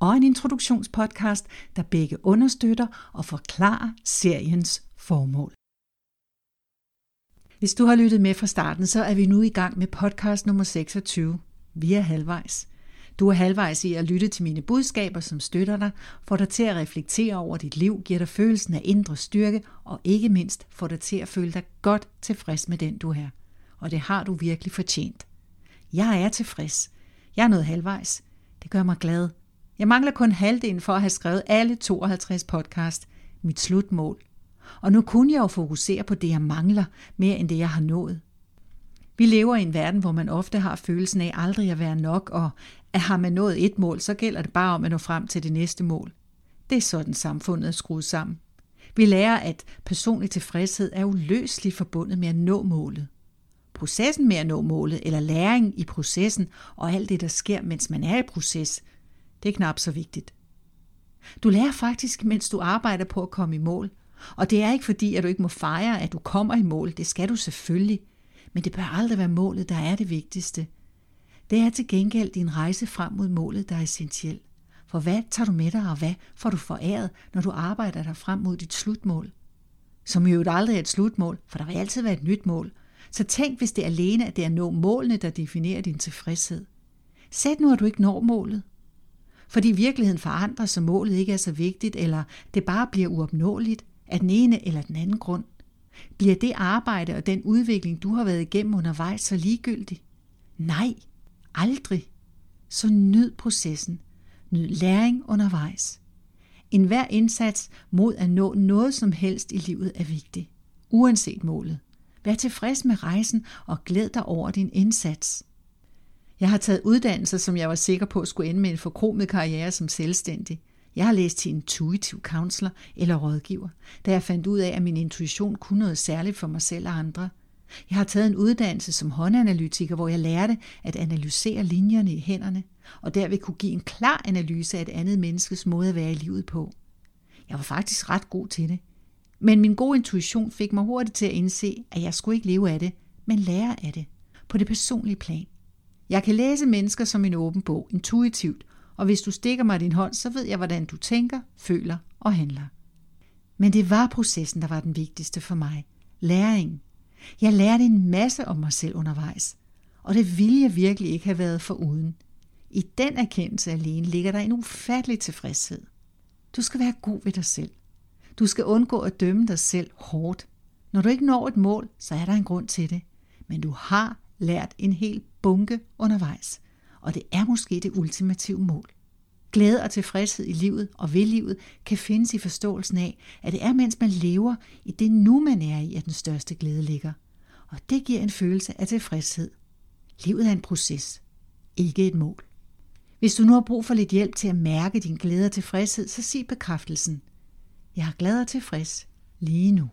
og en introduktionspodcast, der begge understøtter og forklarer seriens formål. Hvis du har lyttet med fra starten, så er vi nu i gang med podcast nummer 26. Vi er halvvejs. Du er halvvejs i at lytte til mine budskaber, som støtter dig, får dig til at reflektere over dit liv, giver dig følelsen af indre styrke, og ikke mindst får dig til at føle dig godt tilfreds med den, du er. Og det har du virkelig fortjent. Jeg er tilfreds. Jeg er nået halvvejs. Det gør mig glad. Jeg mangler kun halvdelen for at have skrevet alle 52 podcast, mit slutmål. Og nu kunne jeg jo fokusere på det, jeg mangler, mere end det, jeg har nået. Vi lever i en verden, hvor man ofte har følelsen af aldrig at være nok, og at har man nået et mål, så gælder det bare om at nå frem til det næste mål. Det er sådan samfundet er skruet sammen. Vi lærer, at personlig tilfredshed er uløseligt forbundet med at nå målet. Processen med at nå målet, eller læring i processen, og alt det, der sker, mens man er i proces, det er knap så vigtigt. Du lærer faktisk, mens du arbejder på at komme i mål. Og det er ikke fordi, at du ikke må fejre, at du kommer i mål. Det skal du selvfølgelig. Men det bør aldrig være målet, der er det vigtigste. Det er til gengæld din rejse frem mod målet, der er essentiel. For hvad tager du med dig, og hvad får du foræret, når du arbejder dig frem mod dit slutmål? Som jo aldrig er et slutmål, for der vil altid være et nyt mål. Så tænk, hvis det er alene at det er nå målene, der definerer din tilfredshed. Sæt nu, at du ikke når målet fordi virkeligheden forandrer, så målet ikke er så vigtigt, eller det bare bliver uopnåeligt af den ene eller den anden grund. Bliver det arbejde og den udvikling, du har været igennem undervejs, så ligegyldig? Nej, aldrig. Så nyd processen. Nyd læring undervejs. En hver indsats mod at nå noget som helst i livet er vigtig, uanset målet. Vær tilfreds med rejsen og glæd dig over din indsats. Jeg har taget uddannelser, som jeg var sikker på skulle ende med en forkromet karriere som selvstændig. Jeg har læst til intuitiv counselor eller rådgiver, da jeg fandt ud af, at min intuition kunne noget særligt for mig selv og andre. Jeg har taget en uddannelse som håndanalytiker, hvor jeg lærte at analysere linjerne i hænderne, og derved kunne give en klar analyse af et andet menneskes måde at være i livet på. Jeg var faktisk ret god til det. Men min gode intuition fik mig hurtigt til at indse, at jeg skulle ikke leve af det, men lære af det, på det personlige plan. Jeg kan læse mennesker som en åben bog, intuitivt, og hvis du stikker mig din hånd, så ved jeg, hvordan du tænker, føler og handler. Men det var processen, der var den vigtigste for mig. Læringen. Jeg lærte en masse om mig selv undervejs, og det ville jeg virkelig ikke have været for uden. I den erkendelse alene ligger der en ufattelig tilfredshed. Du skal være god ved dig selv. Du skal undgå at dømme dig selv hårdt. Når du ikke når et mål, så er der en grund til det. Men du har lært en hel bunke undervejs, og det er måske det ultimative mål. Glæde og tilfredshed i livet og ved livet kan findes i forståelsen af, at det er, mens man lever i det nu, man er i, at den største glæde ligger. Og det giver en følelse af tilfredshed. Livet er en proces, ikke et mål. Hvis du nu har brug for lidt hjælp til at mærke din glæde og tilfredshed, så sig bekræftelsen. Jeg er glad og tilfreds lige nu.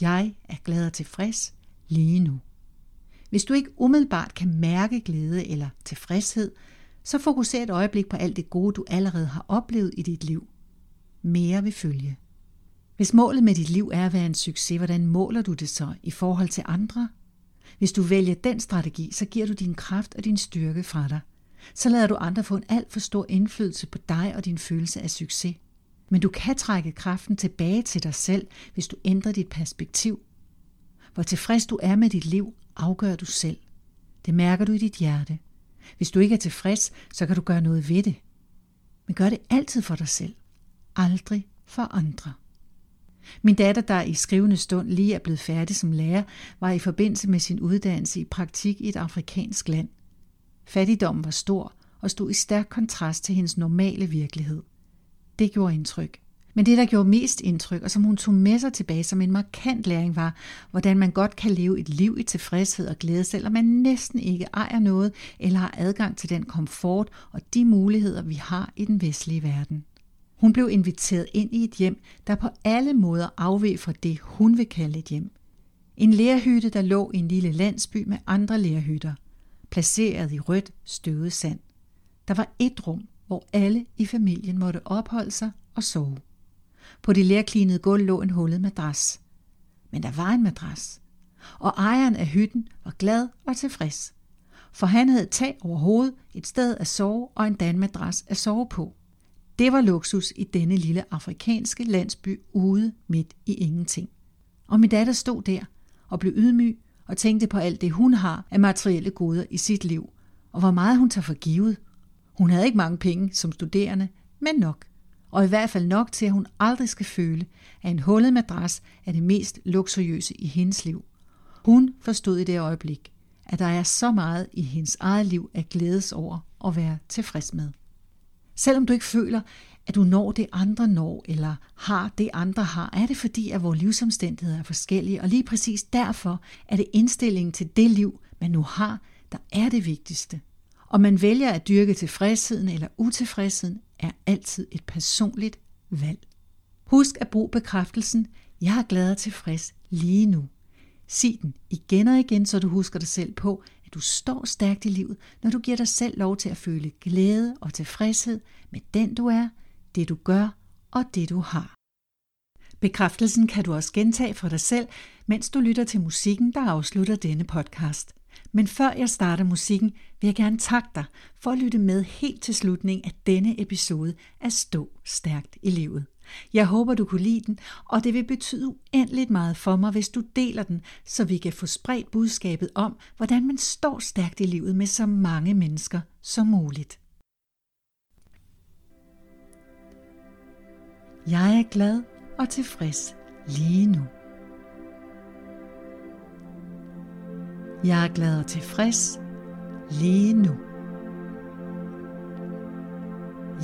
Jeg er glad og tilfreds lige nu. Hvis du ikke umiddelbart kan mærke glæde eller tilfredshed, så fokuser et øjeblik på alt det gode, du allerede har oplevet i dit liv. Mere vil følge. Hvis målet med dit liv er at være en succes, hvordan måler du det så i forhold til andre? Hvis du vælger den strategi, så giver du din kraft og din styrke fra dig. Så lader du andre få en alt for stor indflydelse på dig og din følelse af succes. Men du kan trække kraften tilbage til dig selv, hvis du ændrer dit perspektiv. Hvor tilfreds du er med dit liv, afgør du selv. Det mærker du i dit hjerte. Hvis du ikke er tilfreds, så kan du gøre noget ved det. Men gør det altid for dig selv. Aldrig for andre. Min datter, der i skrivende stund lige er blevet færdig som lærer, var i forbindelse med sin uddannelse i praktik i et afrikansk land. Fattigdommen var stor og stod i stærk kontrast til hendes normale virkelighed. Det gjorde indtryk. Men det, der gjorde mest indtryk, og som hun tog med sig tilbage som en markant læring, var, hvordan man godt kan leve et liv i tilfredshed og glæde, selvom man næsten ikke ejer noget eller har adgang til den komfort og de muligheder, vi har i den vestlige verden. Hun blev inviteret ind i et hjem, der på alle måder afveg fra det, hun vil kalde et hjem. En lærhytte, der lå i en lille landsby med andre lærhytter, placeret i rødt støvet sand. Der var et rum, hvor alle i familien måtte opholde sig og sove. På det lærklinede gulv lå en hullet madras. Men der var en madras, og ejeren af hytten var glad og tilfreds. For han havde tag over hovedet, et sted at sove og en danmadras at sove på. Det var luksus i denne lille afrikanske landsby ude midt i ingenting. Og min datter stod der og blev ydmyg og tænkte på alt det, hun har af materielle goder i sit liv, og hvor meget hun tager for givet. Hun havde ikke mange penge som studerende, men nok. Og i hvert fald nok til, at hun aldrig skal føle, at en hullet madras er det mest luksuriøse i hendes liv. Hun forstod i det øjeblik, at der er så meget i hendes eget liv at glædes over og være tilfreds med. Selvom du ikke føler, at du når det andre når, eller har det andre har, er det fordi, at vores livsomstændigheder er forskellige, og lige præcis derfor er det indstillingen til det liv, man nu har, der er det vigtigste. Om man vælger at dyrke tilfredsheden eller utilfredsheden, er altid et personligt valg. Husk at bruge bekræftelsen, jeg er glad og tilfreds lige nu. Sig den igen og igen, så du husker dig selv på, at du står stærkt i livet, når du giver dig selv lov til at føle glæde og tilfredshed med den du er, det du gør og det du har. Bekræftelsen kan du også gentage for dig selv, mens du lytter til musikken, der afslutter denne podcast. Men før jeg starter musikken, vil jeg gerne takke dig for at lytte med helt til slutningen af denne episode af Stå Stærkt i Livet. Jeg håber, du kunne lide den, og det vil betyde uendeligt meget for mig, hvis du deler den, så vi kan få spredt budskabet om, hvordan man står stærkt i livet med så mange mennesker som muligt. Jeg er glad og tilfreds lige nu. Jeg er glad og tilfreds lige nu.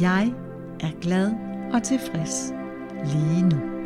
Jeg er glad og tilfreds lige nu.